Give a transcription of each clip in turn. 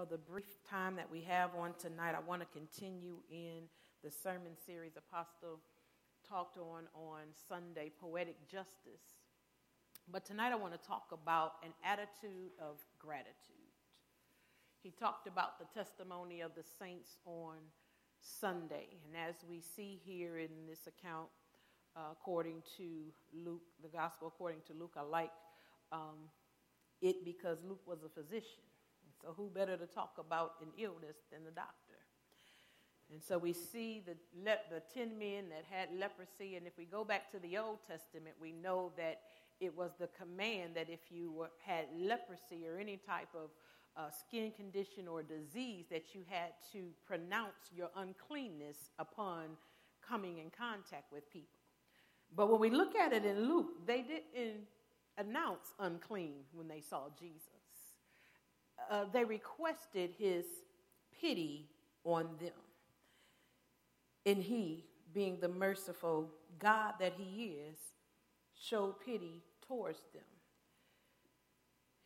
for the brief time that we have on tonight, I want to continue in the sermon series Apostle talked on on Sunday, Poetic Justice. But tonight I want to talk about an attitude of gratitude. He talked about the testimony of the saints on Sunday. And as we see here in this account, uh, according to Luke, the gospel according to Luke, I like um, it because Luke was a physician. So, who better to talk about an illness than the doctor? And so we see the, le- the 10 men that had leprosy. And if we go back to the Old Testament, we know that it was the command that if you were, had leprosy or any type of uh, skin condition or disease, that you had to pronounce your uncleanness upon coming in contact with people. But when we look at it in Luke, they didn't announce unclean when they saw Jesus. Uh, they requested his pity on them. And he, being the merciful God that he is, showed pity towards them.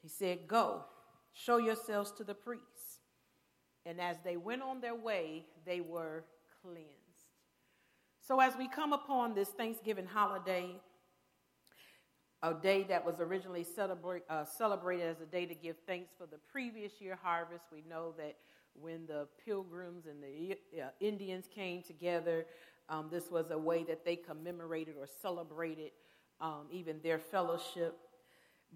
He said, Go, show yourselves to the priests. And as they went on their way, they were cleansed. So, as we come upon this Thanksgiving holiday, a day that was originally celebrate, uh, celebrated as a day to give thanks for the previous year harvest, we know that when the pilgrims and the uh, Indians came together, um, this was a way that they commemorated or celebrated um, even their fellowship.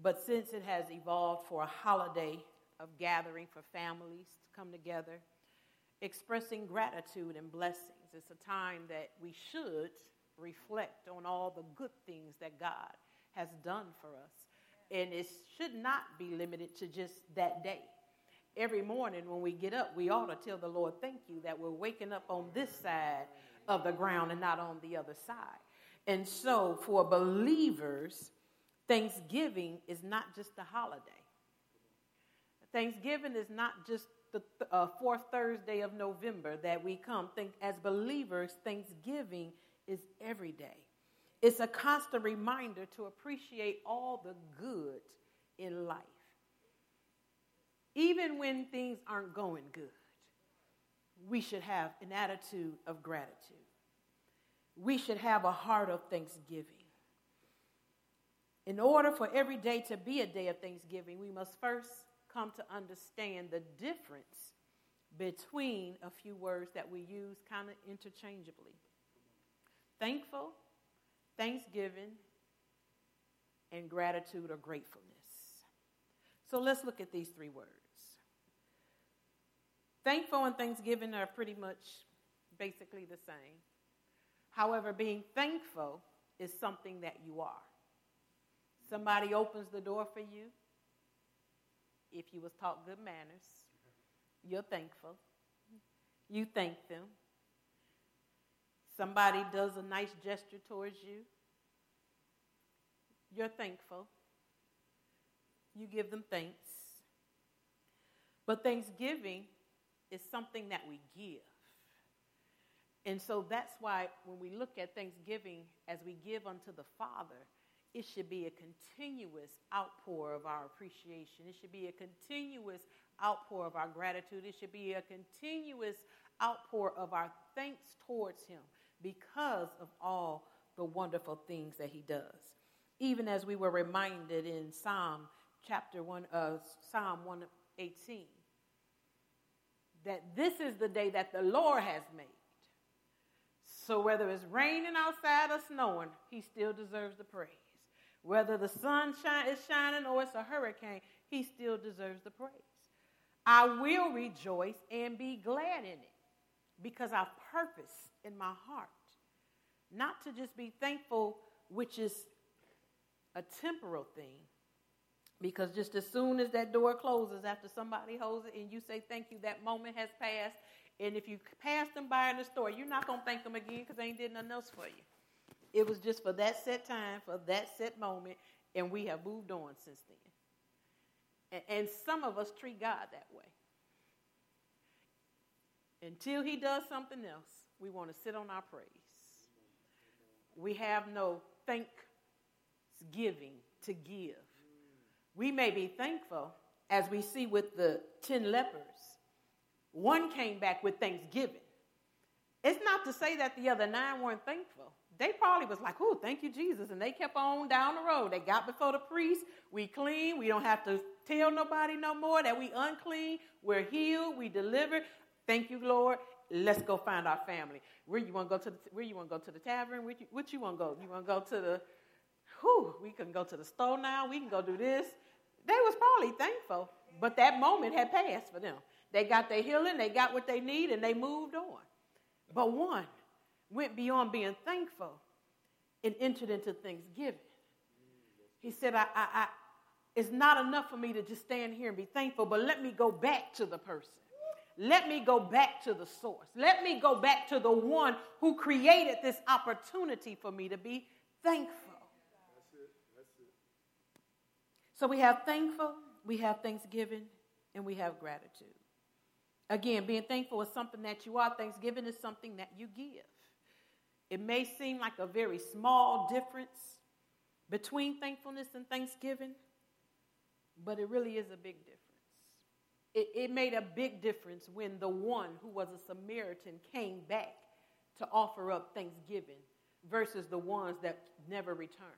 But since it has evolved for a holiday of gathering for families to come together, expressing gratitude and blessings, it's a time that we should reflect on all the good things that God has done for us. And it should not be limited to just that day every morning when we get up, we ought to tell the Lord, thank you that we're waking up on this side of the ground and not on the other side. And so for believers, Thanksgiving is not just a holiday. Thanksgiving is not just the uh, fourth Thursday of November that we come. Think as believers, Thanksgiving is every day. It's a constant reminder to appreciate all the good in life even when things aren't going good, we should have an attitude of gratitude. We should have a heart of thanksgiving. In order for every day to be a day of thanksgiving, we must first come to understand the difference between a few words that we use kind of interchangeably thankful, thanksgiving, and gratitude or gratefulness. So let's look at these three words. Thankful and thanksgiving are pretty much basically the same. However, being thankful is something that you are. Somebody opens the door for you. If you was taught good manners, you're thankful. You thank them. Somebody does a nice gesture towards you. You're thankful. You give them thanks. But Thanksgiving is something that we give. And so that's why when we look at Thanksgiving as we give unto the Father, it should be a continuous outpour of our appreciation. It should be a continuous outpour of our gratitude. It should be a continuous outpour of our thanks towards Him because of all the wonderful things that He does. Even as we were reminded in Psalm chapter 1, uh, Psalm 118, that this is the day that the Lord has made. So whether it's raining outside or snowing, he still deserves the praise. Whether the sun shine, is shining or it's a hurricane, he still deserves the praise. I will rejoice and be glad in it because I've purpose in my heart not to just be thankful, which is a temporal thing, because just as soon as that door closes after somebody holds it and you say thank you, that moment has passed. And if you pass them by in the store, you're not going to thank them again because they ain't did nothing else for you. It was just for that set time, for that set moment, and we have moved on since then. And, and some of us treat God that way. Until He does something else, we want to sit on our praise. We have no thanksgiving to give we may be thankful, as we see with the 10 lepers, one came back with thanksgiving. It's not to say that the other nine weren't thankful. They probably was like, oh, thank you, Jesus. And they kept on down the road. They got before the priest. We clean. We don't have to tell nobody no more that we unclean. We're healed. We delivered. Thank you, Lord. Let's go find our family. Where you want to go to? The, where you want to go to the tavern? Where you, you want to go? You want to go to the? Whew, we can go to the store now. We can go do this. They was probably thankful, but that moment had passed for them. They got their healing. They got what they need, and they moved on. But one went beyond being thankful and entered into thanksgiving. He said, I, I, I, it's not enough for me to just stand here and be thankful, but let me go back to the person. Let me go back to the source. Let me go back to the one who created this opportunity for me to be thankful. That's it. That's it. So we have thankful, we have thanksgiving, and we have gratitude. Again, being thankful is something that you are, thanksgiving is something that you give. It may seem like a very small difference between thankfulness and thanksgiving, but it really is a big difference it, it made a big difference when the one who was a Samaritan came back to offer up thanksgiving versus the ones that never returned.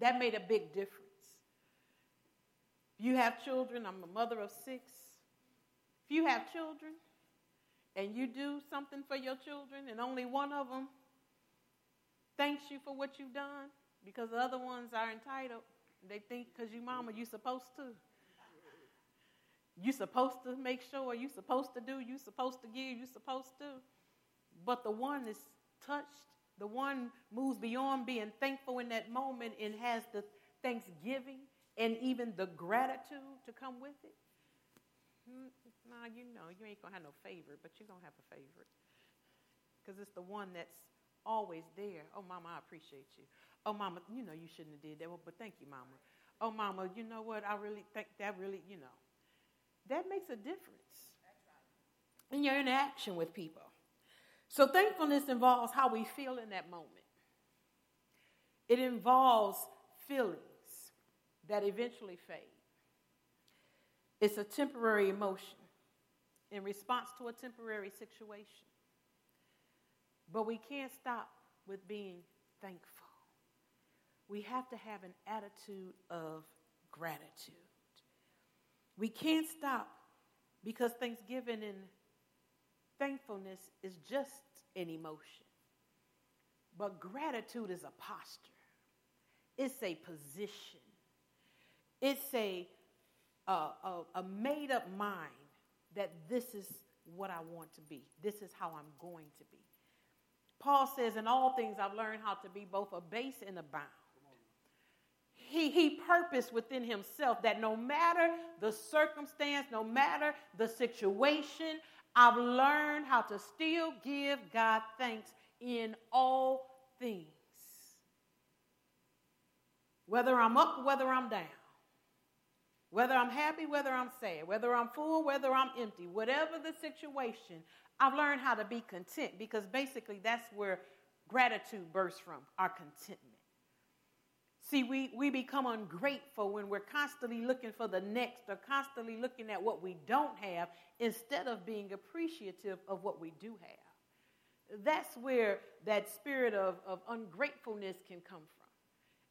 That made a big difference. If you have children, I'm a mother of six. If you have children and you do something for your children and only one of them thanks you for what you've done because the other ones are entitled, they think because you mama, you supposed to. You're supposed to make sure, you're supposed to do, you're supposed to give, you're supposed to. But the one is touched, the one moves beyond being thankful in that moment and has the thanksgiving and even the gratitude to come with it. Hmm, nah, you know, you ain't to have no favorite, but you're to have a favorite. Because it's the one that's always there. Oh, mama, I appreciate you. Oh, mama, you know you shouldn't have did that, but thank you, mama. Oh, mama, you know what? I really think that really, you know that makes a difference in your interaction with people. So, thankfulness involves how we feel in that moment, it involves feelings that eventually fade. It's a temporary emotion in response to a temporary situation. But we can't stop with being thankful. We have to have an attitude of gratitude. We can't stop because thanksgiving and thankfulness is just an emotion. But gratitude is a posture, it's a position, it's a, a, a, a made up mind that this is what I want to be, this is how I'm going to be. Paul says, In all things I've learned how to be both a base and a bound he, he purposed within himself that no matter the circumstance, no matter the situation, I've learned how to still give God thanks in all things. Whether I'm up, whether I'm down. Whether I'm happy, whether I'm sad, whether I'm full, whether I'm empty, whatever the situation, I've learned how to be content because basically that's where gratitude bursts from our contentment. See, we, we become ungrateful when we're constantly looking for the next or constantly looking at what we don't have instead of being appreciative of what we do have. That's where that spirit of, of ungratefulness can come from.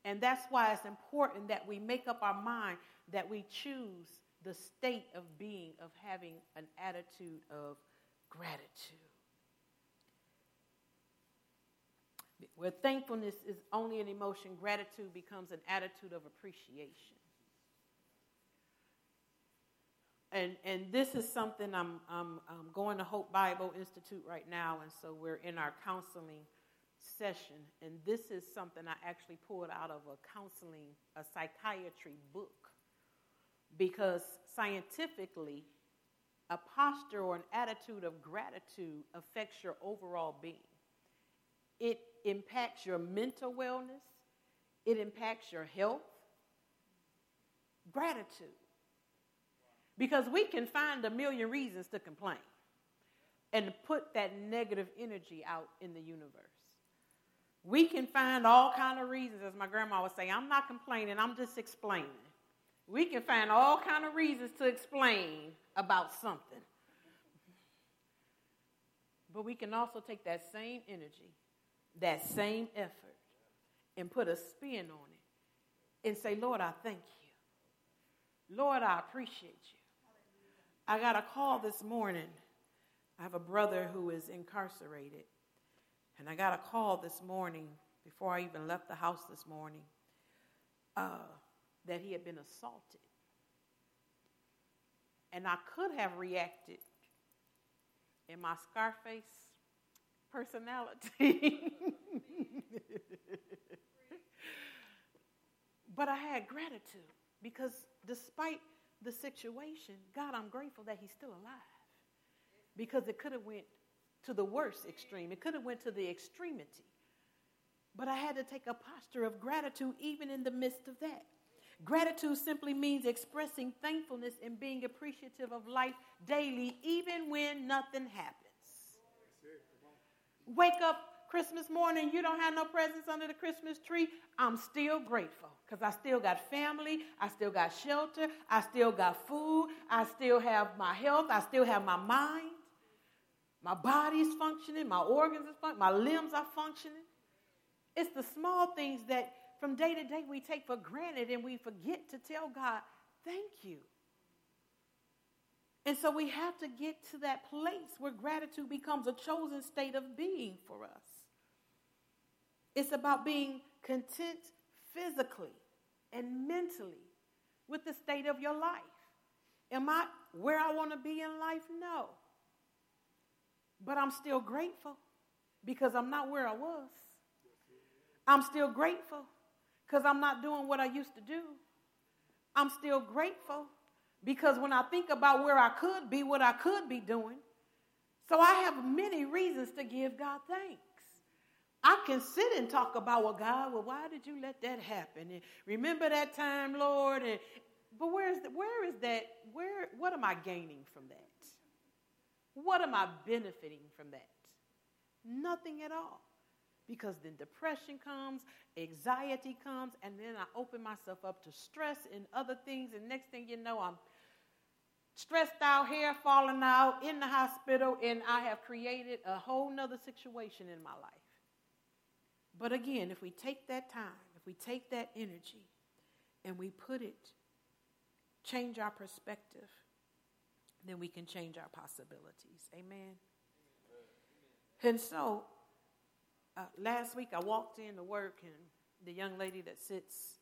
And that's why it's important that we make up our mind that we choose the state of being, of having an attitude of gratitude. Where thankfulness is only an emotion, gratitude becomes an attitude of appreciation. And, and this is something I'm, I'm, I'm going to Hope Bible Institute right now, and so we're in our counseling session. And this is something I actually pulled out of a counseling, a psychiatry book, because scientifically, a posture or an attitude of gratitude affects your overall being. It impacts your mental wellness, it impacts your health. Gratitude. Because we can find a million reasons to complain and put that negative energy out in the universe. We can find all kind of reasons, as my grandma would say, I'm not complaining, I'm just explaining. We can find all kind of reasons to explain about something. But we can also take that same energy, that same effort, and put a spin on it and say, Lord, I thank you. Lord, I appreciate you. I got a call this morning. I have a brother who is incarcerated. And I got a call this morning, before I even left the house this morning, uh, that he had been assaulted. And I could have reacted in my Scarface personality. but I had gratitude because despite the situation, God, I'm grateful that he's still alive. Because it could have went to the worst extreme. It could have went to the extremity. But I had to take a posture of gratitude even in the midst of that. Gratitude simply means expressing thankfulness and being appreciative of life daily, even when nothing happens. Wake up Christmas morning, you don't have no presents under the Christmas tree. I'm still grateful because I still got family, I still got shelter, I still got food, I still have my health, I still have my mind. My body's functioning, my organs are functioning, my limbs are functioning. It's the small things that from day to day we take for granted and we forget to tell God, thank you. And so we have to get to that place where gratitude becomes a chosen state of being for us. It's about being content physically and mentally with the state of your life. Am I where I want to be in life? No. But I'm still grateful because I'm not where I was. I'm still grateful because I'm not doing what I used to do. I'm still grateful because when I think about where I could be, what I could be doing, so I have many reasons to give God thanks. I can sit and talk about, well, God, well, why did you let that happen? And remember that time, Lord? And, but where is, the, where is that? Where, what am I gaining from that? What am I benefiting from that? Nothing at all. Because then depression comes, anxiety comes, and then I open myself up to stress and other things. And next thing you know, I'm stressed out, hair falling out, in the hospital, and I have created a whole nother situation in my life. But again, if we take that time, if we take that energy and we put it, change our perspective, then we can change our possibilities. Amen. And so, uh, last week I walked in to work, and the young lady that sits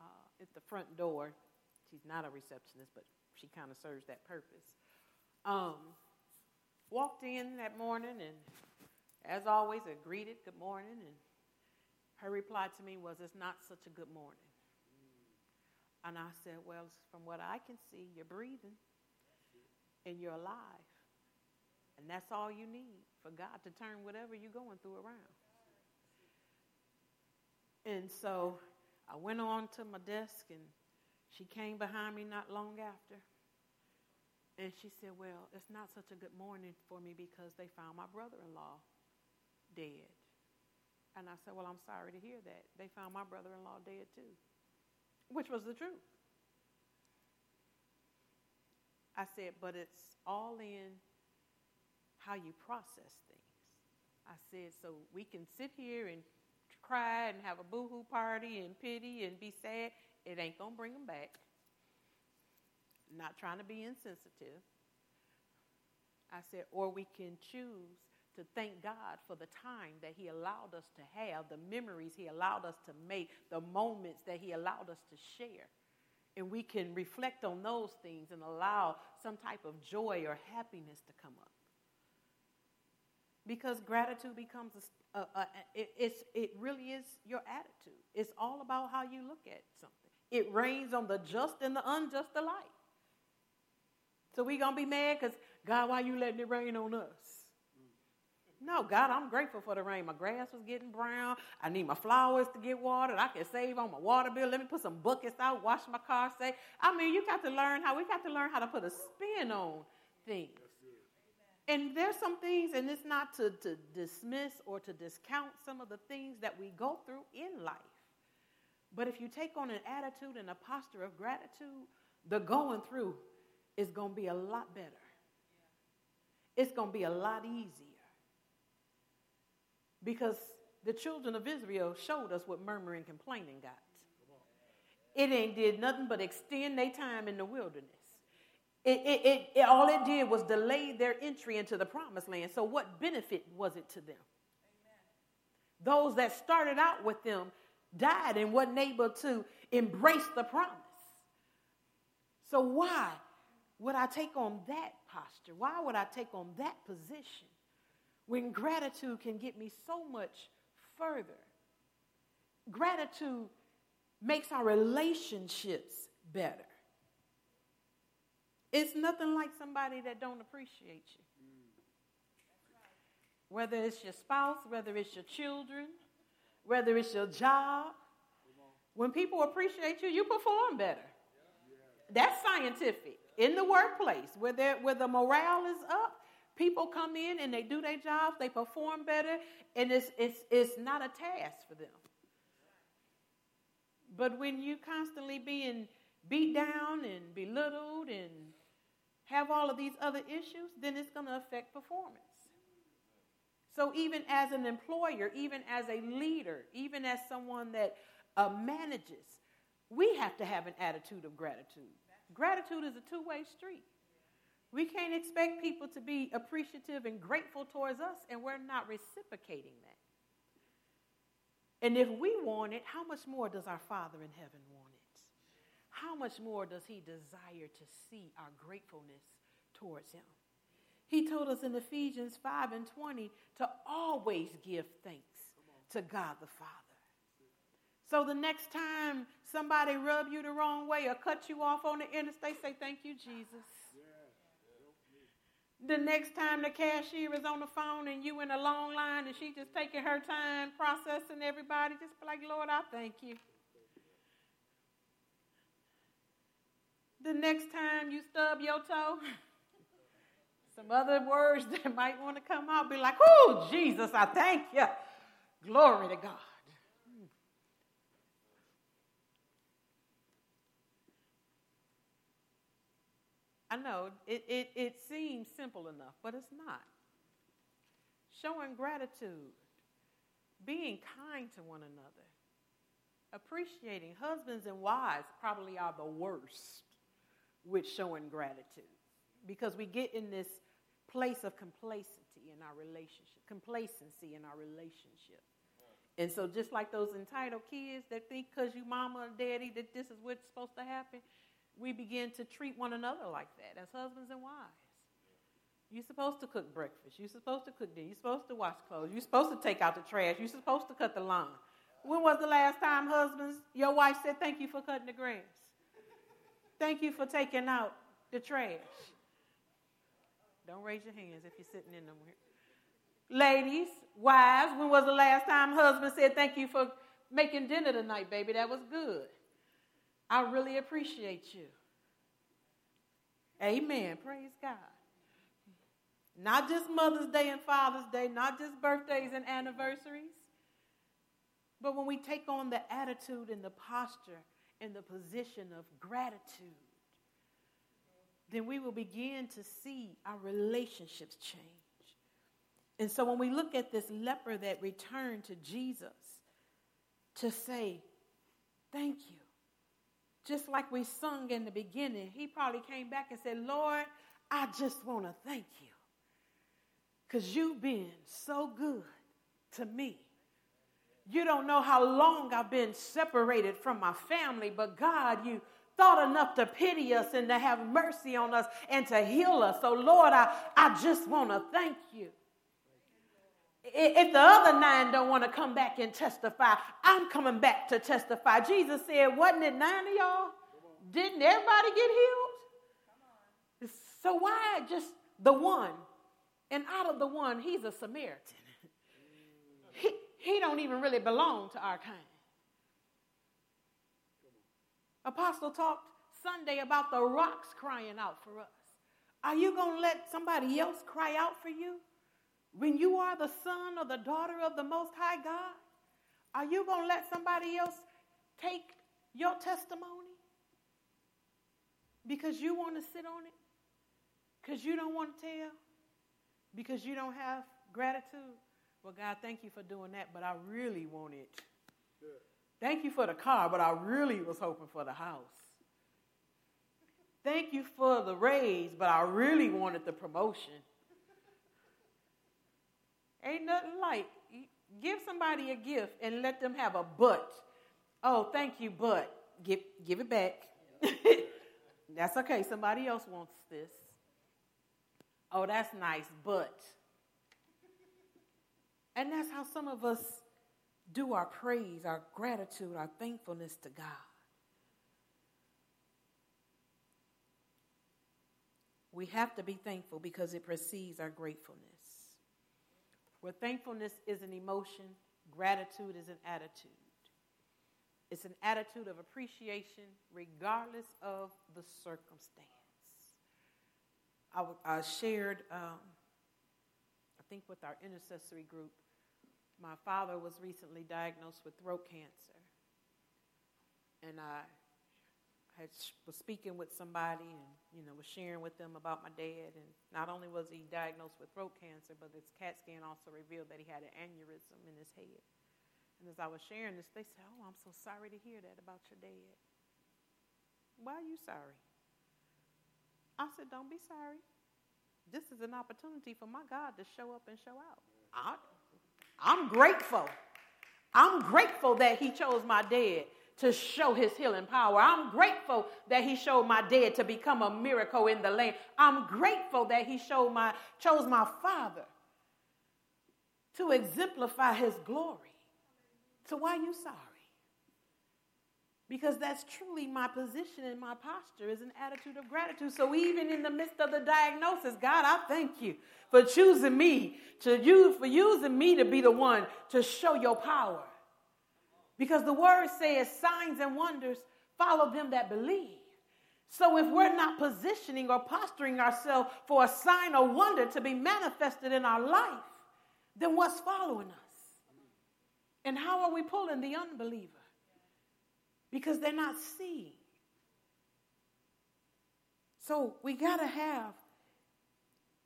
uh, at the front door, she's not a receptionist, but she kind of serves that purpose. Um, walked in that morning, and as always, I greeted, good morning, and her reply to me was, It's not such a good morning. And I said, Well, from what I can see, you're breathing and you're alive. And that's all you need for God to turn whatever you're going through around. And so I went on to my desk and she came behind me not long after. And she said, Well, it's not such a good morning for me because they found my brother in law dead. And I said, Well, I'm sorry to hear that. They found my brother in law dead too, which was the truth. I said, But it's all in how you process things. I said, So we can sit here and cry and have a boo hoo party and pity and be sad. It ain't going to bring them back. Not trying to be insensitive. I said, or we can choose to thank God for the time that He allowed us to have, the memories He allowed us to make, the moments that He allowed us to share. And we can reflect on those things and allow some type of joy or happiness to come up. Because gratitude becomes a, a, a it, it's, it really is your attitude. It's all about how you look at something. It rains on the just and the unjust alike. So we gonna be mad because God, why you letting it rain on us? No, God, I'm grateful for the rain. My grass was getting brown. I need my flowers to get watered. I can save on my water bill. Let me put some buckets out, wash my car. Say, I mean, you got to learn how we got to learn how to put a spin on things. And there's some things, and it's not to, to dismiss or to discount some of the things that we go through in life. But if you take on an attitude and a posture of gratitude, the going through is going to be a lot better. It's going to be a lot easier. Because the children of Israel showed us what murmuring and complaining got. It ain't did nothing but extend their time in the wilderness. It, it, it, it, all it did was delay their entry into the promised land. So, what benefit was it to them? Amen. Those that started out with them died and wasn't able to embrace the promise. So, why would I take on that posture? Why would I take on that position when gratitude can get me so much further? Gratitude makes our relationships better. It's nothing like somebody that don't appreciate you. Whether it's your spouse, whether it's your children, whether it's your job. When people appreciate you, you perform better. That's scientific. In the workplace, where, where the morale is up, people come in and they do their jobs, they perform better, and it's, it's, it's not a task for them. But when you constantly being beat down and belittled and have all of these other issues, then it's going to affect performance. So, even as an employer, even as a leader, even as someone that uh, manages, we have to have an attitude of gratitude. Gratitude is a two way street. We can't expect people to be appreciative and grateful towards us, and we're not reciprocating that. And if we want it, how much more does our Father in heaven want? How much more does he desire to see our gratefulness towards him? He told us in Ephesians 5 and 20 to always give thanks to God the Father. So the next time somebody rub you the wrong way or cut you off on the interstate, say, Thank you, Jesus. The next time the cashier is on the phone and you in a long line and she just taking her time processing everybody, just be like, Lord, I thank you. The next time you stub your toe, some other words that might want to come out, be like, oh, Jesus, I thank you. Glory to God. I know it, it, it seems simple enough, but it's not. Showing gratitude, being kind to one another, appreciating husbands and wives probably are the worst with showing gratitude because we get in this place of complacency in our relationship, complacency in our relationship. And so, just like those entitled kids that think because you mama or daddy that this is what's supposed to happen, we begin to treat one another like that as husbands and wives. You're supposed to cook breakfast. You're supposed to cook dinner. You're supposed to wash clothes. You're supposed to take out the trash. You're supposed to cut the lawn. When was the last time, husbands, your wife said, Thank you for cutting the grass? Thank you for taking out the trash. Don't raise your hands if you're sitting in them. Ladies, wives, when was the last time husband said, Thank you for making dinner tonight, baby? That was good. I really appreciate you. Amen. Praise God. Not just Mother's Day and Father's Day, not just birthdays and anniversaries, but when we take on the attitude and the posture in the position of gratitude, then we will begin to see our relationships change. And so when we look at this leper that returned to Jesus to say, Thank you. Just like we sung in the beginning, he probably came back and said, Lord, I just want to thank you because you've been so good to me. You don't know how long I've been separated from my family, but God, you thought enough to pity us and to have mercy on us and to heal us. So, Lord, I, I just want to thank you. If the other nine don't want to come back and testify, I'm coming back to testify. Jesus said, wasn't it nine of y'all? Didn't everybody get healed? So why just the one? And out of the one, he's a Samaritan. He, he don't even really belong to our kind. Apostle talked Sunday about the rocks crying out for us. Are you going to let somebody else cry out for you when you are the son or the daughter of the Most High God? Are you going to let somebody else take your testimony because you want to sit on it, because you don't want to tell, because you don't have gratitude. Well, God, thank you for doing that, but I really want it. Thank you for the car, but I really was hoping for the house. Thank you for the raise, but I really wanted the promotion. Ain't nothing like give somebody a gift and let them have a but. Oh, thank you, but give give it back. that's okay. Somebody else wants this. Oh, that's nice, but. And that's how some of us do our praise, our gratitude, our thankfulness to God. We have to be thankful because it precedes our gratefulness. Where thankfulness is an emotion, gratitude is an attitude. It's an attitude of appreciation regardless of the circumstance. I, I shared, um, I think, with our intercessory group, my father was recently diagnosed with throat cancer. And I had, was speaking with somebody and, you know, was sharing with them about my dad. And not only was he diagnosed with throat cancer, but his CAT scan also revealed that he had an aneurysm in his head. And as I was sharing this, they said, Oh, I'm so sorry to hear that about your dad. Why are you sorry? I said, Don't be sorry. This is an opportunity for my God to show up and show out. I, I'm grateful. I'm grateful that he chose my dad to show his healing power. I'm grateful that he showed my dad to become a miracle in the land. I'm grateful that he showed my chose my father to exemplify his glory. So why are you sorry? Because that's truly my position and my posture is an attitude of gratitude. So even in the midst of the diagnosis, God, I thank you for choosing me to use for using me to be the one to show your power. Because the word says signs and wonders follow them that believe. So if we're not positioning or posturing ourselves for a sign or wonder to be manifested in our life, then what's following us? And how are we pulling the unbeliever? Because they're not seeing. So we got to have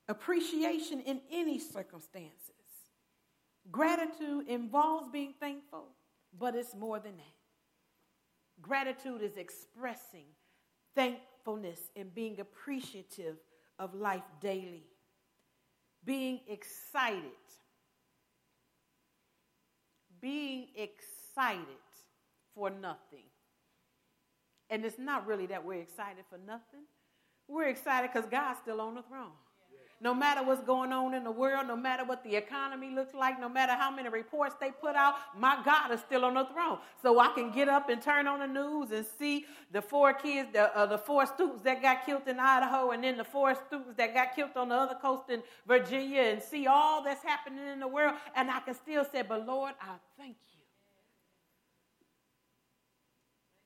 appreciation in any circumstances. Gratitude involves being thankful, but it's more than that. Gratitude is expressing thankfulness and being appreciative of life daily, being excited being excited for nothing. And it's not really that we're excited for nothing. We're excited because God's still on the throne. No matter what's going on in the world, no matter what the economy looks like, no matter how many reports they put out, my God is still on the throne. So I can get up and turn on the news and see the four kids, the, uh, the four students that got killed in Idaho, and then the four students that got killed on the other coast in Virginia, and see all that's happening in the world. And I can still say, But Lord, I thank you.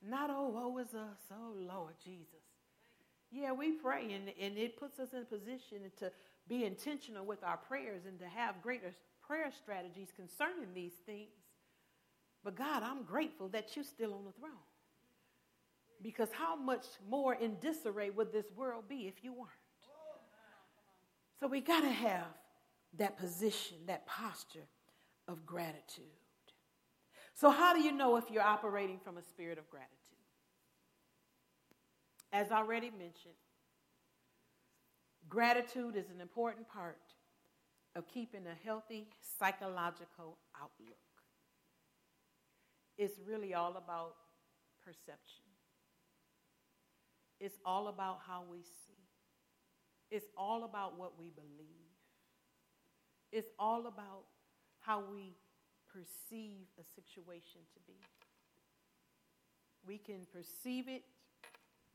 Not, oh, woe is us, oh, Lord Jesus. Yeah, we pray, and, and it puts us in a position to be intentional with our prayers and to have greater prayer strategies concerning these things. But God, I'm grateful that you're still on the throne. Because how much more in disarray would this world be if you weren't? So we got to have that position, that posture of gratitude. So, how do you know if you're operating from a spirit of gratitude? As already mentioned, gratitude is an important part of keeping a healthy psychological outlook. It's really all about perception. It's all about how we see. It's all about what we believe. It's all about how we perceive a situation to be. We can perceive it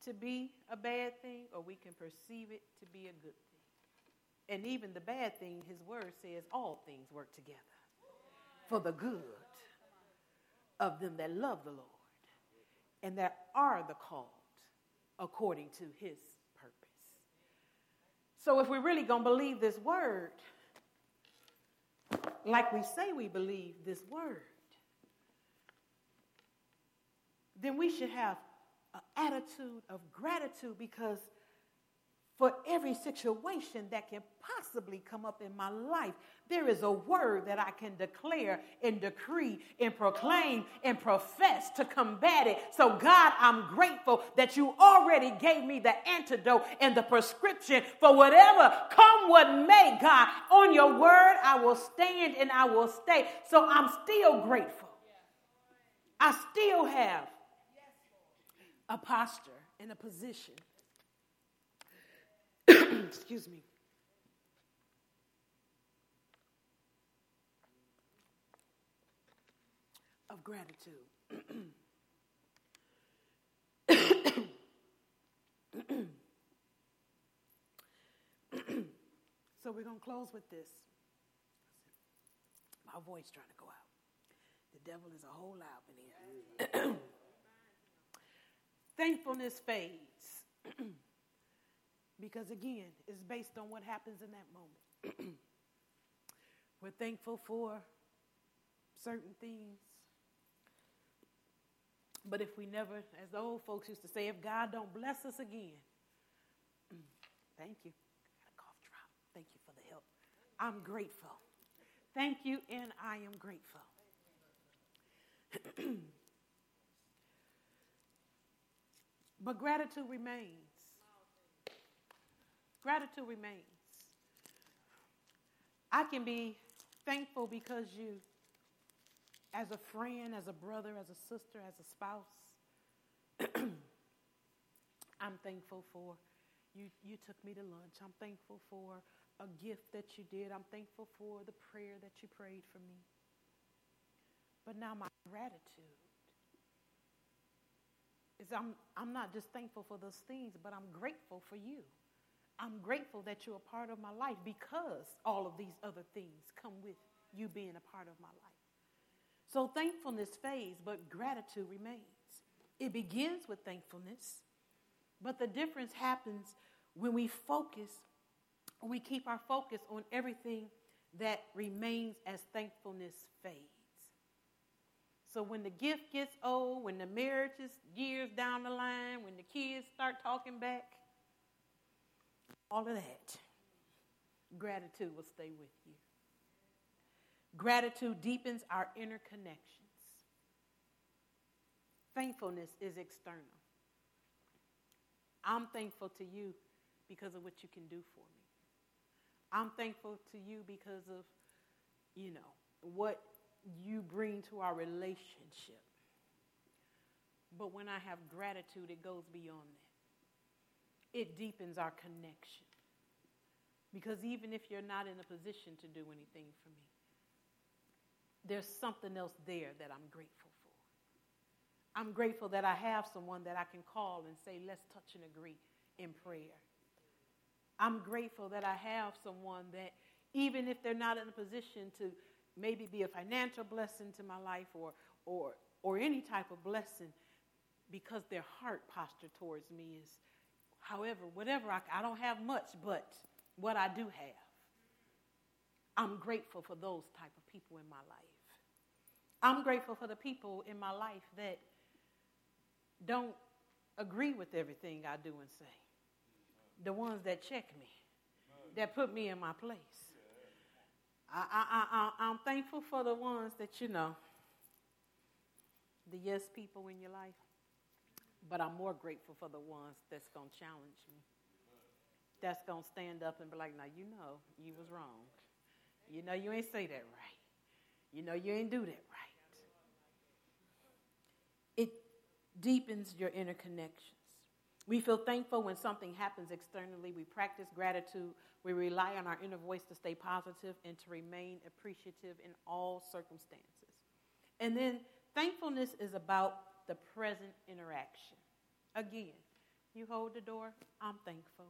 to be a bad thing or we can perceive it to be a good thing. And even the bad thing, his word says all things work together for the good of them that love the Lord and that are the called according to his purpose. So if we're really going to believe this word, like we say we believe this word, then we should have an attitude of gratitude because for every situation that can possibly come up in my life, there is a word that I can declare and decree and proclaim and profess to combat it. So, God, I'm grateful that you already gave me the antidote and the prescription for whatever come what may, God. On your word, I will stand and I will stay. So, I'm still grateful. I still have a posture and a position Excuse me. Of gratitude. so we're going to close with this. My voice trying to go out. The devil is a whole lot in here. Thankfulness fades. Because again, it's based on what happens in that moment. We're thankful for certain things. But if we never, as the old folks used to say, if God don't bless us again, thank you. Got a cough drop. Thank you for the help. I'm grateful. Thank you, and I am grateful. but gratitude remains. Gratitude remains. I can be thankful because you, as a friend, as a brother, as a sister, as a spouse, I'm thankful for you, you took me to lunch. I'm thankful for a gift that you did. I'm thankful for the prayer that you prayed for me. But now my gratitude is I'm, I'm not just thankful for those things, but I'm grateful for you. I'm grateful that you're a part of my life because all of these other things come with you being a part of my life. So thankfulness fades, but gratitude remains. It begins with thankfulness, but the difference happens when we focus, we keep our focus on everything that remains as thankfulness fades. So when the gift gets old, when the marriage is years down the line, when the kids start talking back, all of that, gratitude will stay with you. Gratitude deepens our inner connections. Thankfulness is external. I'm thankful to you because of what you can do for me. I'm thankful to you because of, you know, what you bring to our relationship. But when I have gratitude, it goes beyond that it deepens our connection. Because even if you're not in a position to do anything for me, there's something else there that I'm grateful for. I'm grateful that I have someone that I can call and say, let's touch and agree in prayer. I'm grateful that I have someone that, even if they're not in a position to maybe be a financial blessing to my life or, or, or any type of blessing, because their heart posture towards me is However, whatever I, I don't have much, but what I do have, I'm grateful for those type of people in my life. I'm grateful for the people in my life that don't agree with everything I do and say. The ones that check me, that put me in my place. I, I, I, I'm thankful for the ones that, you know, the yes people in your life. But I'm more grateful for the ones that's going to challenge me. That's going to stand up and be like, now, you know, you was wrong. You know, you ain't say that right. You know, you ain't do that right. It deepens your inner connections. We feel thankful when something happens externally. We practice gratitude. We rely on our inner voice to stay positive and to remain appreciative in all circumstances. And then thankfulness is about the present interaction. Again, you hold the door, I'm thankful.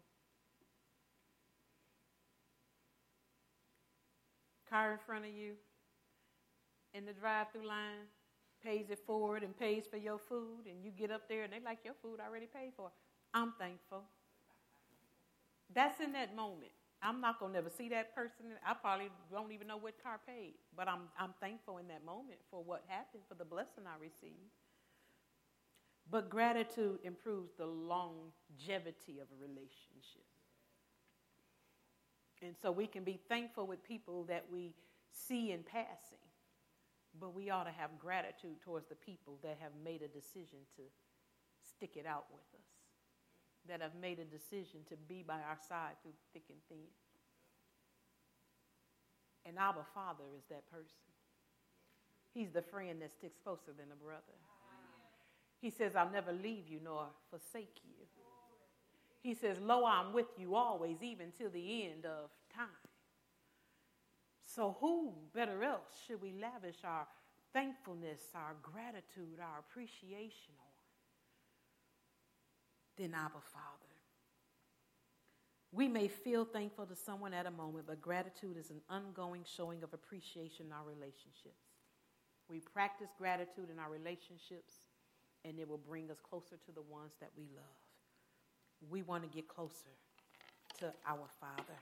Car in front of you in the drive through line pays it forward and pays for your food, and you get up there and they like your food already paid for. I'm thankful. That's in that moment. I'm not gonna never see that person. I probably don't even know what car paid, but I'm I'm thankful in that moment for what happened, for the blessing I received. But gratitude improves the longevity of a relationship. And so we can be thankful with people that we see in passing, but we ought to have gratitude towards the people that have made a decision to stick it out with us, that have made a decision to be by our side through thick and thin. And our Father is that person. He's the friend that sticks closer than a brother. He says, I'll never leave you nor forsake you. He says, Lo, I'm with you always, even till the end of time. So, who better else should we lavish our thankfulness, our gratitude, our appreciation on than Abba Father? We may feel thankful to someone at a moment, but gratitude is an ongoing showing of appreciation in our relationships. We practice gratitude in our relationships, and it will bring us closer to the ones that we love. We want to get closer to our Father.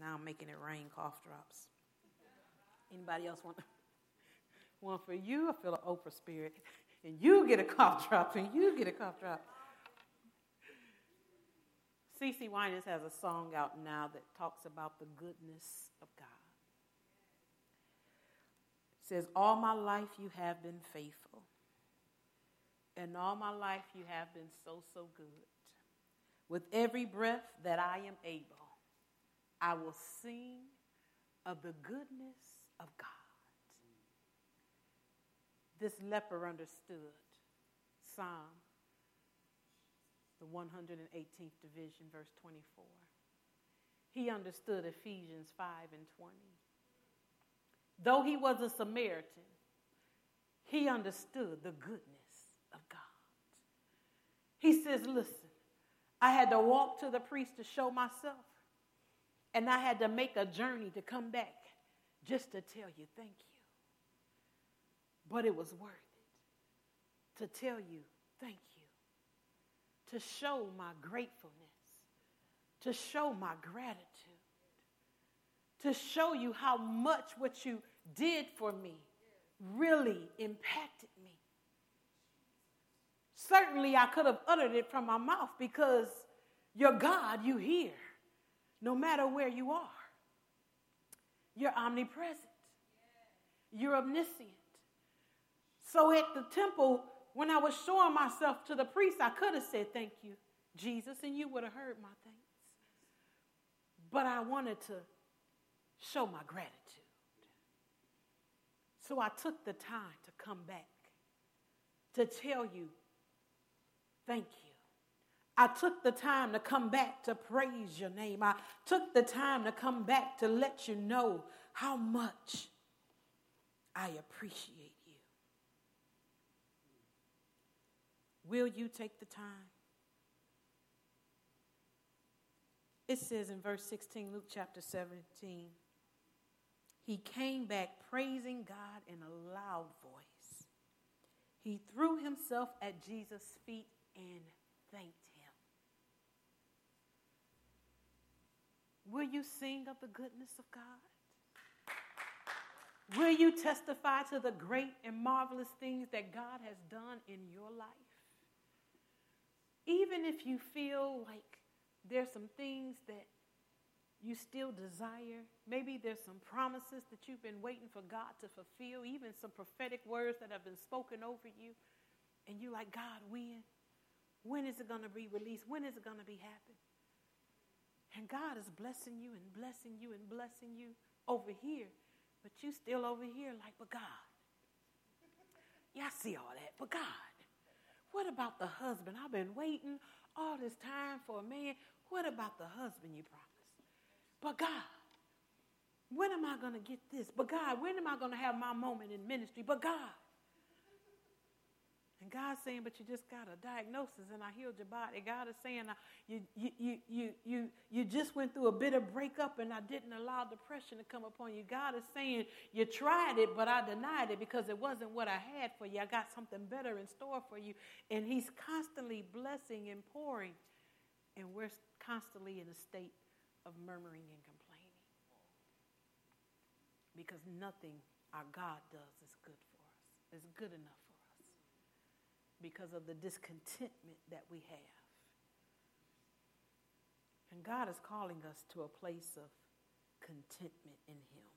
Now I'm making it rain cough drops. Anybody else want one for you? I feel an Oprah spirit. And you get a cough drop, and you get a cough drop. CeCe Winans has a song out now that talks about the goodness of God. It says, All my life you have been faithful, and all my life you have been so, so good. With every breath that I am able, I will sing of the goodness of God. This leper understood Psalm the 118th division, verse 24. He understood Ephesians 5 and 20. Though he was a Samaritan, he understood the goodness of God. He says, Listen, I had to walk to the priest to show myself, and I had to make a journey to come back just to tell you thank you. But it was worth it to tell you thank you to show my gratefulness, to show my gratitude, to show you how much what you did for me really impacted. Certainly, I could have uttered it from my mouth because you're God, you hear, no matter where you are. You're omnipresent, you're omniscient. So at the temple, when I was showing myself to the priest, I could have said, Thank you, Jesus, and you would have heard my thanks. But I wanted to show my gratitude. So I took the time to come back to tell you, Thank you. I took the time to come back to praise your name. I took the time to come back to let you know how much I appreciate you. Will you take the time? It says in verse 16, Luke chapter 17, he came back praising God in a loud voice. He threw himself at Jesus' feet and thanked him. Will you sing of the goodness of God? Will you testify to the great and marvelous things that God has done in your life? even if you feel like there's some things that you still desire, maybe there's some promises that you've been waiting for God to fulfill, even some prophetic words that have been spoken over you, and you're like, God, when? When is it going to be released? When is it going to be happen? And God is blessing you and blessing you and blessing you over here, but you still over here like, but God. Yeah, I see all that, but God. What about the husband? I've been waiting all this time for a man. What about the husband you promised? But God, when am I going to get this? But God, when am I going to have my moment in ministry? But God, and God's saying, but you just got a diagnosis and I healed your body. God is saying, you, you, you, you, you, just went through a bit of breakup and I didn't allow depression to come upon you. God is saying, you tried it, but I denied it because it wasn't what I had for you. I got something better in store for you. And He's constantly blessing and pouring. And we're constantly in a state of murmuring and complaining. Because nothing our God does is good for us, is good enough because of the discontentment that we have. And God is calling us to a place of contentment in Him.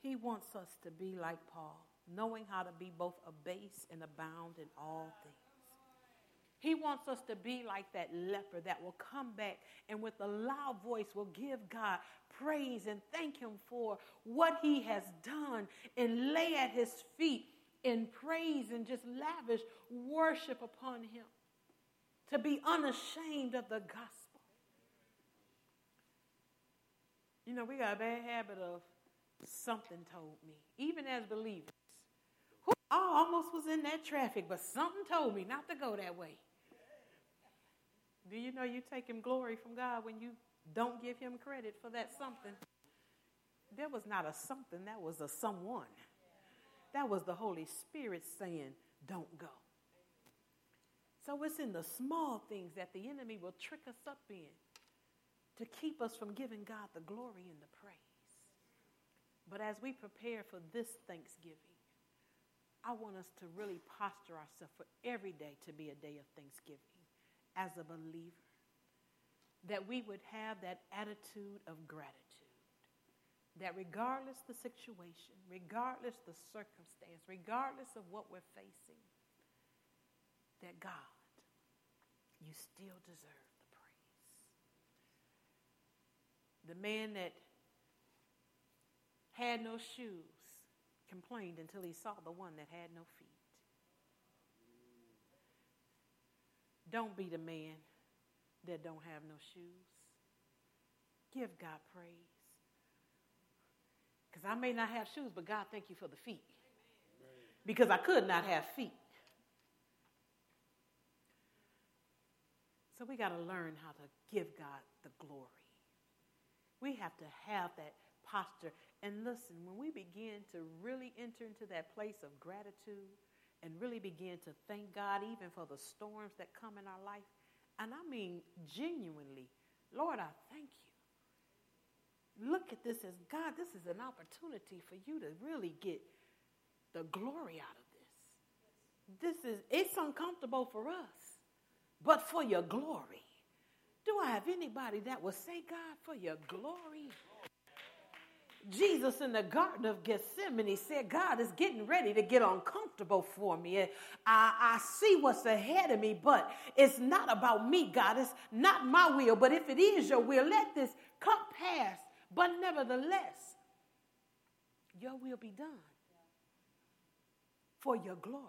He wants us to be like Paul, knowing how to be both abased and abound in all things. He wants us to be like that leper that will come back and with a loud voice will give God praise and thank Him for what He has done and lay at His feet in praise and just lavish worship upon Him. To be unashamed of the gospel. You know, we got a bad habit of something told me, even as believers. I almost was in that traffic, but something told me not to go that way. Do you know you take him glory from God when you don't give him credit for that something? There was not a something, that was a someone. That was the Holy Spirit saying, Don't go. So it's in the small things that the enemy will trick us up in to keep us from giving God the glory and the praise. But as we prepare for this Thanksgiving, I want us to really posture ourselves for every day to be a day of thanksgiving as a believer. That we would have that attitude of gratitude. That regardless the situation, regardless the circumstance, regardless of what we're facing, that God, you still deserve the praise. The man that had no shoes complained until he saw the one that had no feet. Don't be the man that don't have no shoes. Give God praise. Because I may not have shoes, but God, thank you for the feet. Because I could not have feet. So we got to learn how to give God the glory. We have to have that posture. And listen, when we begin to really enter into that place of gratitude and really begin to thank God even for the storms that come in our life, and I mean genuinely, Lord, I thank you. Look at this as God, this is an opportunity for you to really get the glory out of this. This is, it's uncomfortable for us, but for your glory. Do I have anybody that will say, God, for your glory? Jesus in the Garden of Gethsemane said, God is getting ready to get uncomfortable for me. I, I see what's ahead of me, but it's not about me, God. It's not my will. But if it is your will, let this cup pass. But nevertheless, your will be done for your glory.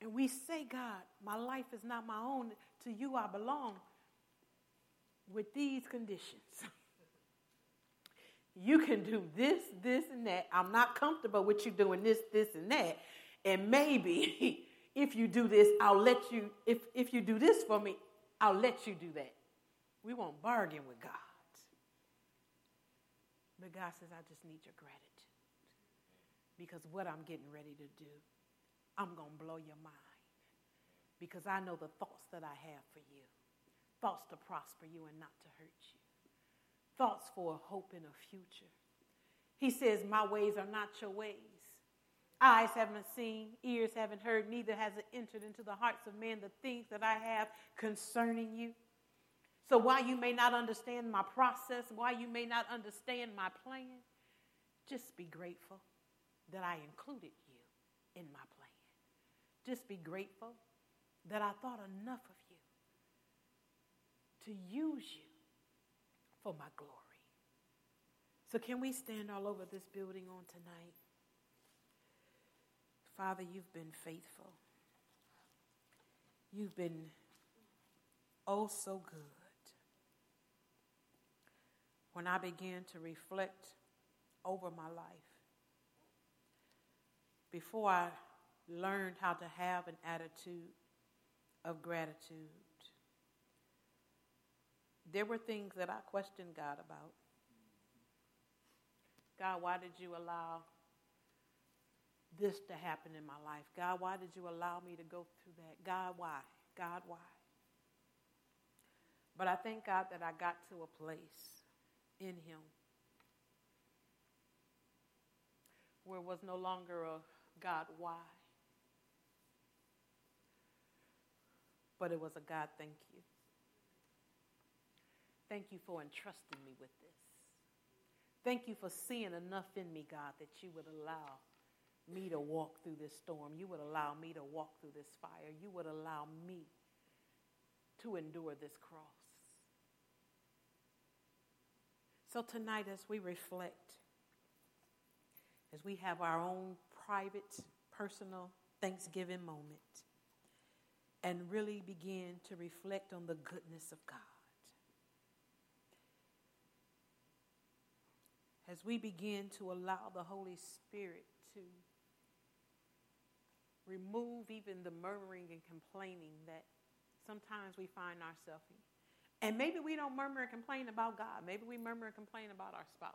And we say, God, my life is not my own. To you I belong with these conditions. You can do this, this, and that. I'm not comfortable with you doing this, this, and that. And maybe if you do this, I'll let you, if, if you do this for me, I'll let you do that. We won't bargain with God. But God says, I just need your gratitude. Because what I'm getting ready to do, I'm going to blow your mind. Because I know the thoughts that I have for you thoughts to prosper you and not to hurt you thoughts for hope in a future. He says, My ways are not your ways. Eyes haven't seen, ears haven't heard, neither has it entered into the hearts of men the things that I have concerning you. So while you may not understand my process, while you may not understand my plan, just be grateful that I included you in my plan. Just be grateful that I thought enough of you to use you for my glory. So, can we stand all over this building on tonight? Father, you've been faithful. You've been oh so good. When I began to reflect over my life, before I learned how to have an attitude of gratitude, there were things that I questioned God about. God, why did you allow this to happen in my life? God, why did you allow me to go through that? God, why? God, why? But I thank God that I got to a place in him. Where was no longer a God why, but it was a God thank you. Thank you for entrusting me with this. Thank you for seeing enough in me, God, that you would allow me to walk through this storm. You would allow me to walk through this fire. You would allow me to endure this cross. So, tonight, as we reflect, as we have our own private, personal Thanksgiving moment, and really begin to reflect on the goodness of God. As we begin to allow the Holy Spirit to remove even the murmuring and complaining that sometimes we find ourselves in. And maybe we don't murmur and complain about God. Maybe we murmur and complain about our spouse.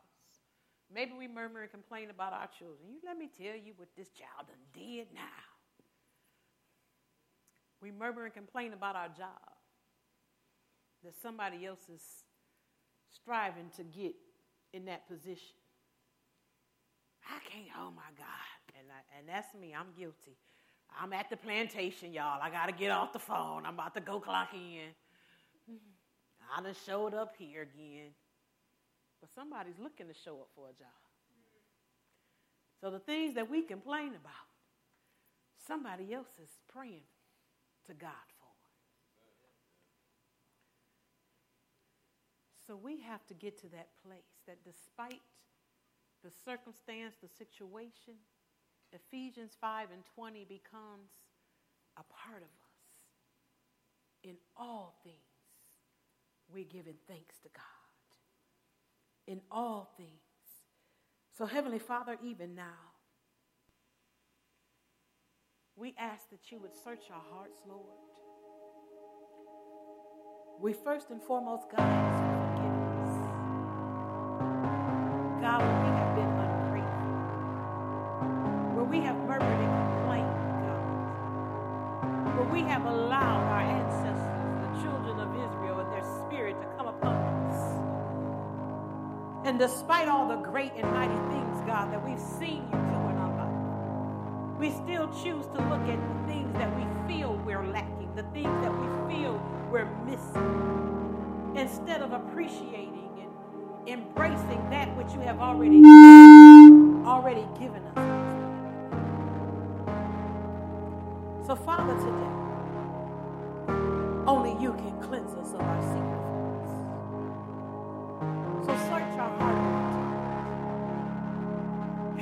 Maybe we murmur and complain about our children. You let me tell you what this child done did now. We murmur and complain about our job that somebody else is striving to get in that position. I can't, oh my God. And, I, and that's me, I'm guilty. I'm at the plantation, y'all. I got to get off the phone. I'm about to go clock in. I done showed up here again. But somebody's looking to show up for a job. So the things that we complain about, somebody else is praying to God for. So we have to get to that place that despite the circumstance, the situation, Ephesians 5 and 20 becomes a part of us. In all things, we're giving thanks to God. In all things. So, Heavenly Father, even now, we ask that you would search our hearts, Lord. We first and foremost, God, ask for. God, where we have been ungrateful, where we have murmured and complained, God, where we have allowed our ancestors, the children of Israel, and their spirit to come upon us. And despite all the great and mighty things, God, that we've seen you do in our life, we still choose to look at the things that we feel we're lacking, the things that we feel we're missing, instead of appreciating and embracing that which you have already already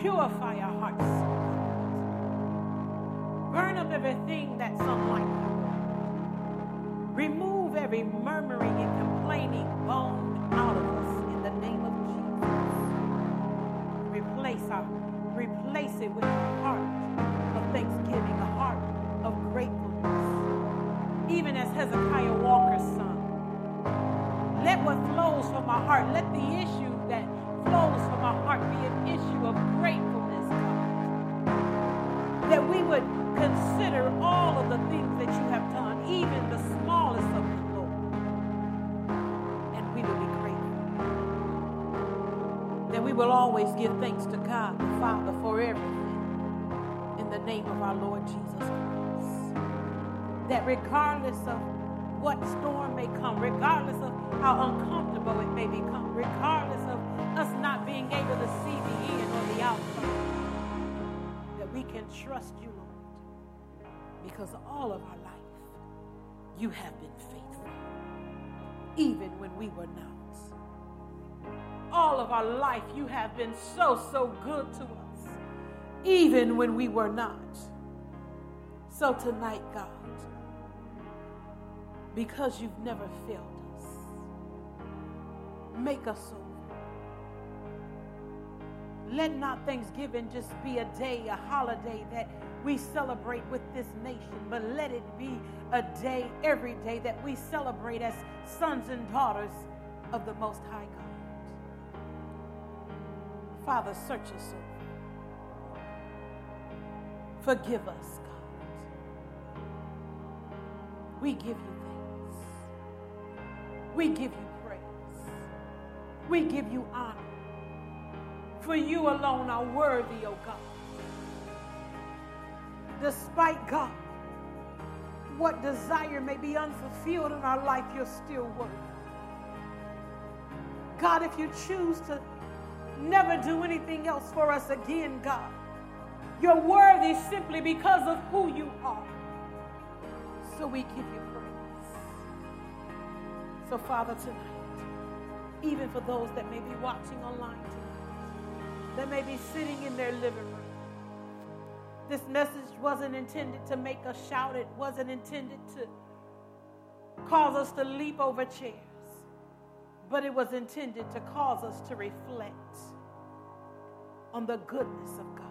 Purify our hearts. Burn up everything that's unlike you. Remove every murmuring and complaining bone out of us in the name of Jesus. Replace our, replace it with a heart of thanksgiving, a heart of gratefulness. Even as Hezekiah Walker's son. Let what flows from my heart, let the issue that flows from my heart be an issue of would consider all of the things that you have done, even the smallest of them, Lord. And we will be grateful. That we will always give thanks to God the Father for everything in the name of our Lord Jesus Christ. That regardless of what storm may come, regardless of how uncomfortable it may become, regardless of us not being able to see the end or the outcome, we can trust you, Lord because all of our life you have been faithful, even when we were not. All of our life you have been so, so good to us, even when we were not. So tonight, God, because you've never failed us, make us over. Let not Thanksgiving just be a day, a holiday that we celebrate with this nation, but let it be a day, every day, that we celebrate as sons and daughters of the Most High God. Father, search us over. Forgive us, God. We give you thanks. We give you praise. We give you honor. For you alone are worthy, O oh God despite God, what desire may be unfulfilled in our life, you're still worthy. God, if you choose to never do anything else for us again, God, you're worthy simply because of who you are. So we give you praise. So, Father, tonight, even for those that may be watching online tonight, that may be sitting in their living room, this message wasn't intended to make us shout, it wasn't intended to cause us to leap over chairs, but it was intended to cause us to reflect on the goodness of God,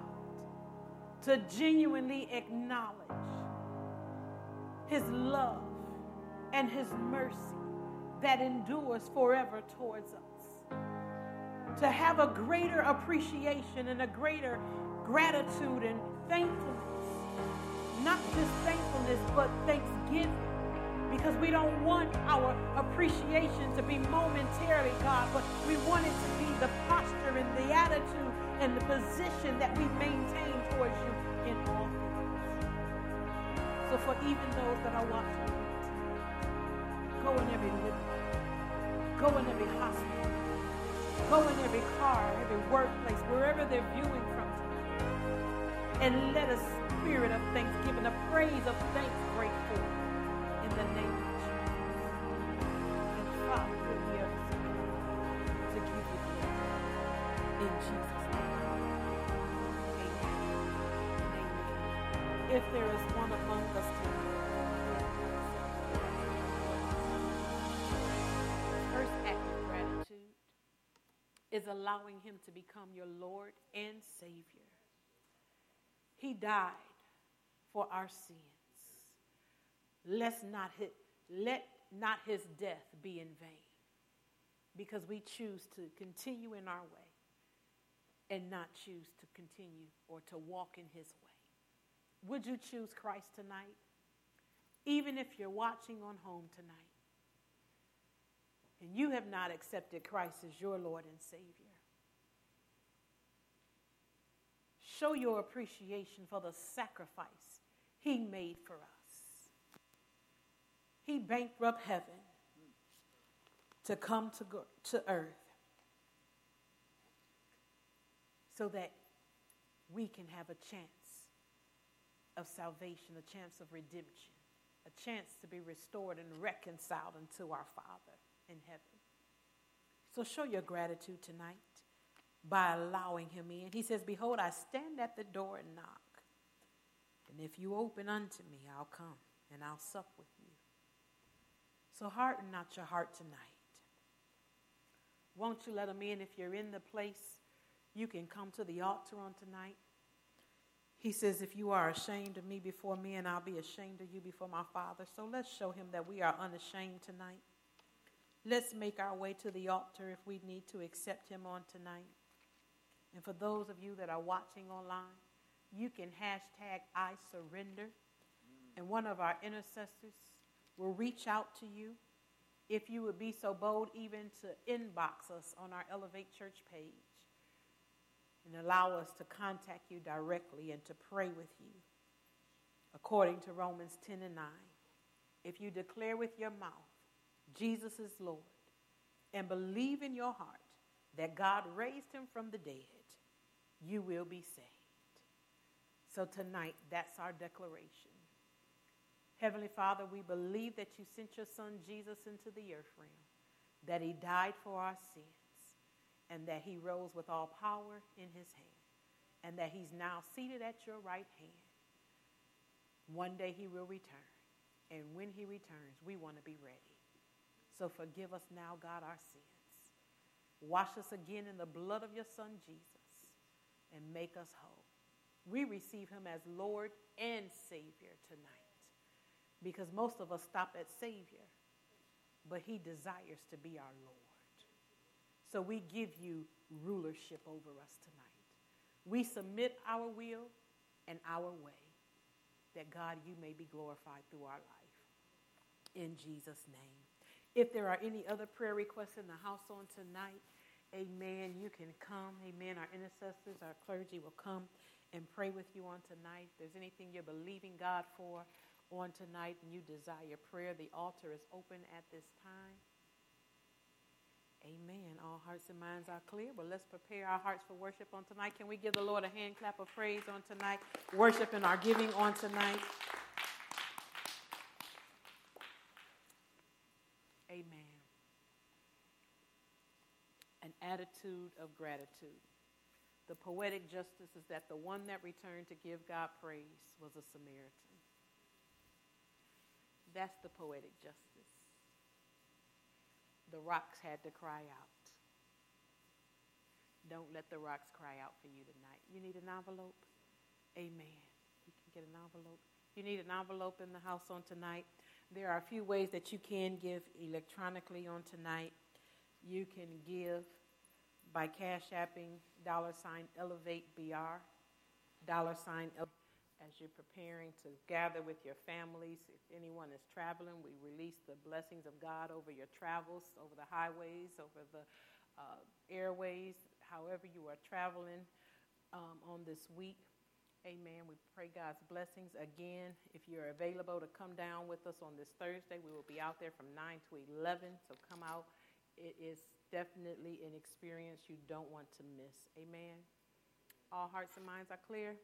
to genuinely acknowledge His love and His mercy that endures forever towards us. To have a greater appreciation and a greater gratitude and thankfulness. Not just thankfulness, but thanksgiving. Because we don't want our appreciation to be momentarily, God, but we want it to be the posture and the attitude and the position that we maintain towards you in all things. So for even those that are watching, go in every living go in every hospital, go in every car, every workplace, wherever they're viewing from and let a spirit of thanksgiving, a praise of thanks break forth in the name of Jesus. And Father, we'll be able to give you in Jesus' name. Amen. Amen. If there is one among us tonight, is allowing him to become your Lord and Savior. He died for our sins. Let's not hit, let not his death be in vain because we choose to continue in our way and not choose to continue or to walk in his way. Would you choose Christ tonight? Even if you're watching on home tonight and you have not accepted Christ as your Lord and Savior, show your appreciation for the sacrifice he made for us. He bankrupt heaven to come to, go, to earth so that we can have a chance of salvation, a chance of redemption, a chance to be restored and reconciled unto our Father in heaven. So show your gratitude tonight by allowing him in. He says, Behold, I stand at the door and knock. And if you open unto me, I'll come and I'll sup with you. So harden not your heart tonight. Won't you let him in? If you're in the place, you can come to the altar on tonight. He says, If you are ashamed of me before me, and I'll be ashamed of you before my Father. So let's show him that we are unashamed tonight. Let's make our way to the altar if we need to accept him on tonight. And for those of you that are watching online, you can hashtag I surrender. And one of our intercessors will reach out to you if you would be so bold even to inbox us on our Elevate Church page and allow us to contact you directly and to pray with you. According to Romans 10 and 9, if you declare with your mouth Jesus is Lord and believe in your heart that God raised him from the dead, you will be saved. So tonight, that's our declaration. Heavenly Father, we believe that you sent your son Jesus into the earth realm, that he died for our sins, and that he rose with all power in his hand, and that he's now seated at your right hand. One day he will return, and when he returns, we want to be ready. So forgive us now, God, our sins. Wash us again in the blood of your son Jesus and make us whole. We receive him as Lord and Savior tonight because most of us stop at Savior, but he desires to be our Lord. So we give you rulership over us tonight. We submit our will and our way that God, you may be glorified through our life. In Jesus' name. If there are any other prayer requests in the house on tonight, Amen. You can come. Amen. Our intercessors, our clergy will come and pray with you on tonight. If there's anything you're believing God for on tonight and you desire prayer, the altar is open at this time. Amen. All hearts and minds are clear. Well, let's prepare our hearts for worship on tonight. Can we give the Lord a hand clap of praise on tonight? Worship and our giving on tonight. Amen. An attitude of gratitude. The poetic justice is that the one that returned to give God praise was a Samaritan. That's the poetic justice. The rocks had to cry out. Don't let the rocks cry out for you tonight. You need an envelope? Amen. You can get an envelope. You need an envelope in the house on tonight. There are a few ways that you can give electronically on tonight. You can give by cash apping dollar sign elevate br dollar sign as you're preparing to gather with your families. If anyone is traveling we release the blessings of god over your travels over the highways over the uh, airways however you are traveling um, on this week. Amen. We pray god's blessings again. If you're available to come down with us on this thursday we will be out there from 9 to 11 so come out. It is definitely an experience you don't want to miss. Amen. All hearts and minds are clear.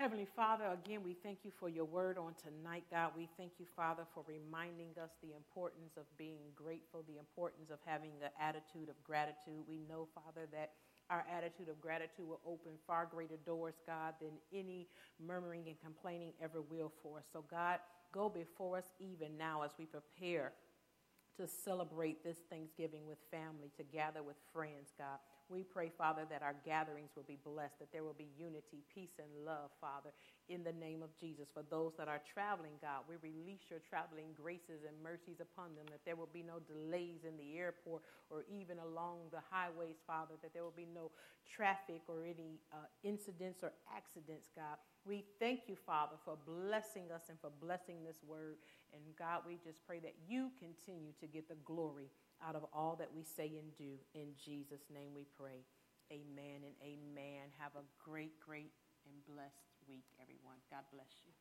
Heavenly Father, again, we thank you for your word on tonight, God. We thank you, Father, for reminding us the importance of being grateful, the importance of having the attitude of gratitude. We know, Father, that our attitude of gratitude will open far greater doors, God, than any murmuring and complaining ever will for us. So, God, go before us even now as we prepare to celebrate this Thanksgiving with family, to gather with friends, God. We pray, Father, that our gatherings will be blessed, that there will be unity, peace, and love, Father, in the name of Jesus. For those that are traveling, God, we release your traveling graces and mercies upon them, that there will be no delays in the airport or even along the highways, Father, that there will be no traffic or any uh, incidents or accidents, God. We thank you, Father, for blessing us and for blessing this word. And God, we just pray that you continue to get the glory out of all that we say and do. In Jesus' name we pray. Amen and amen. Have a great, great, and blessed week, everyone. God bless you.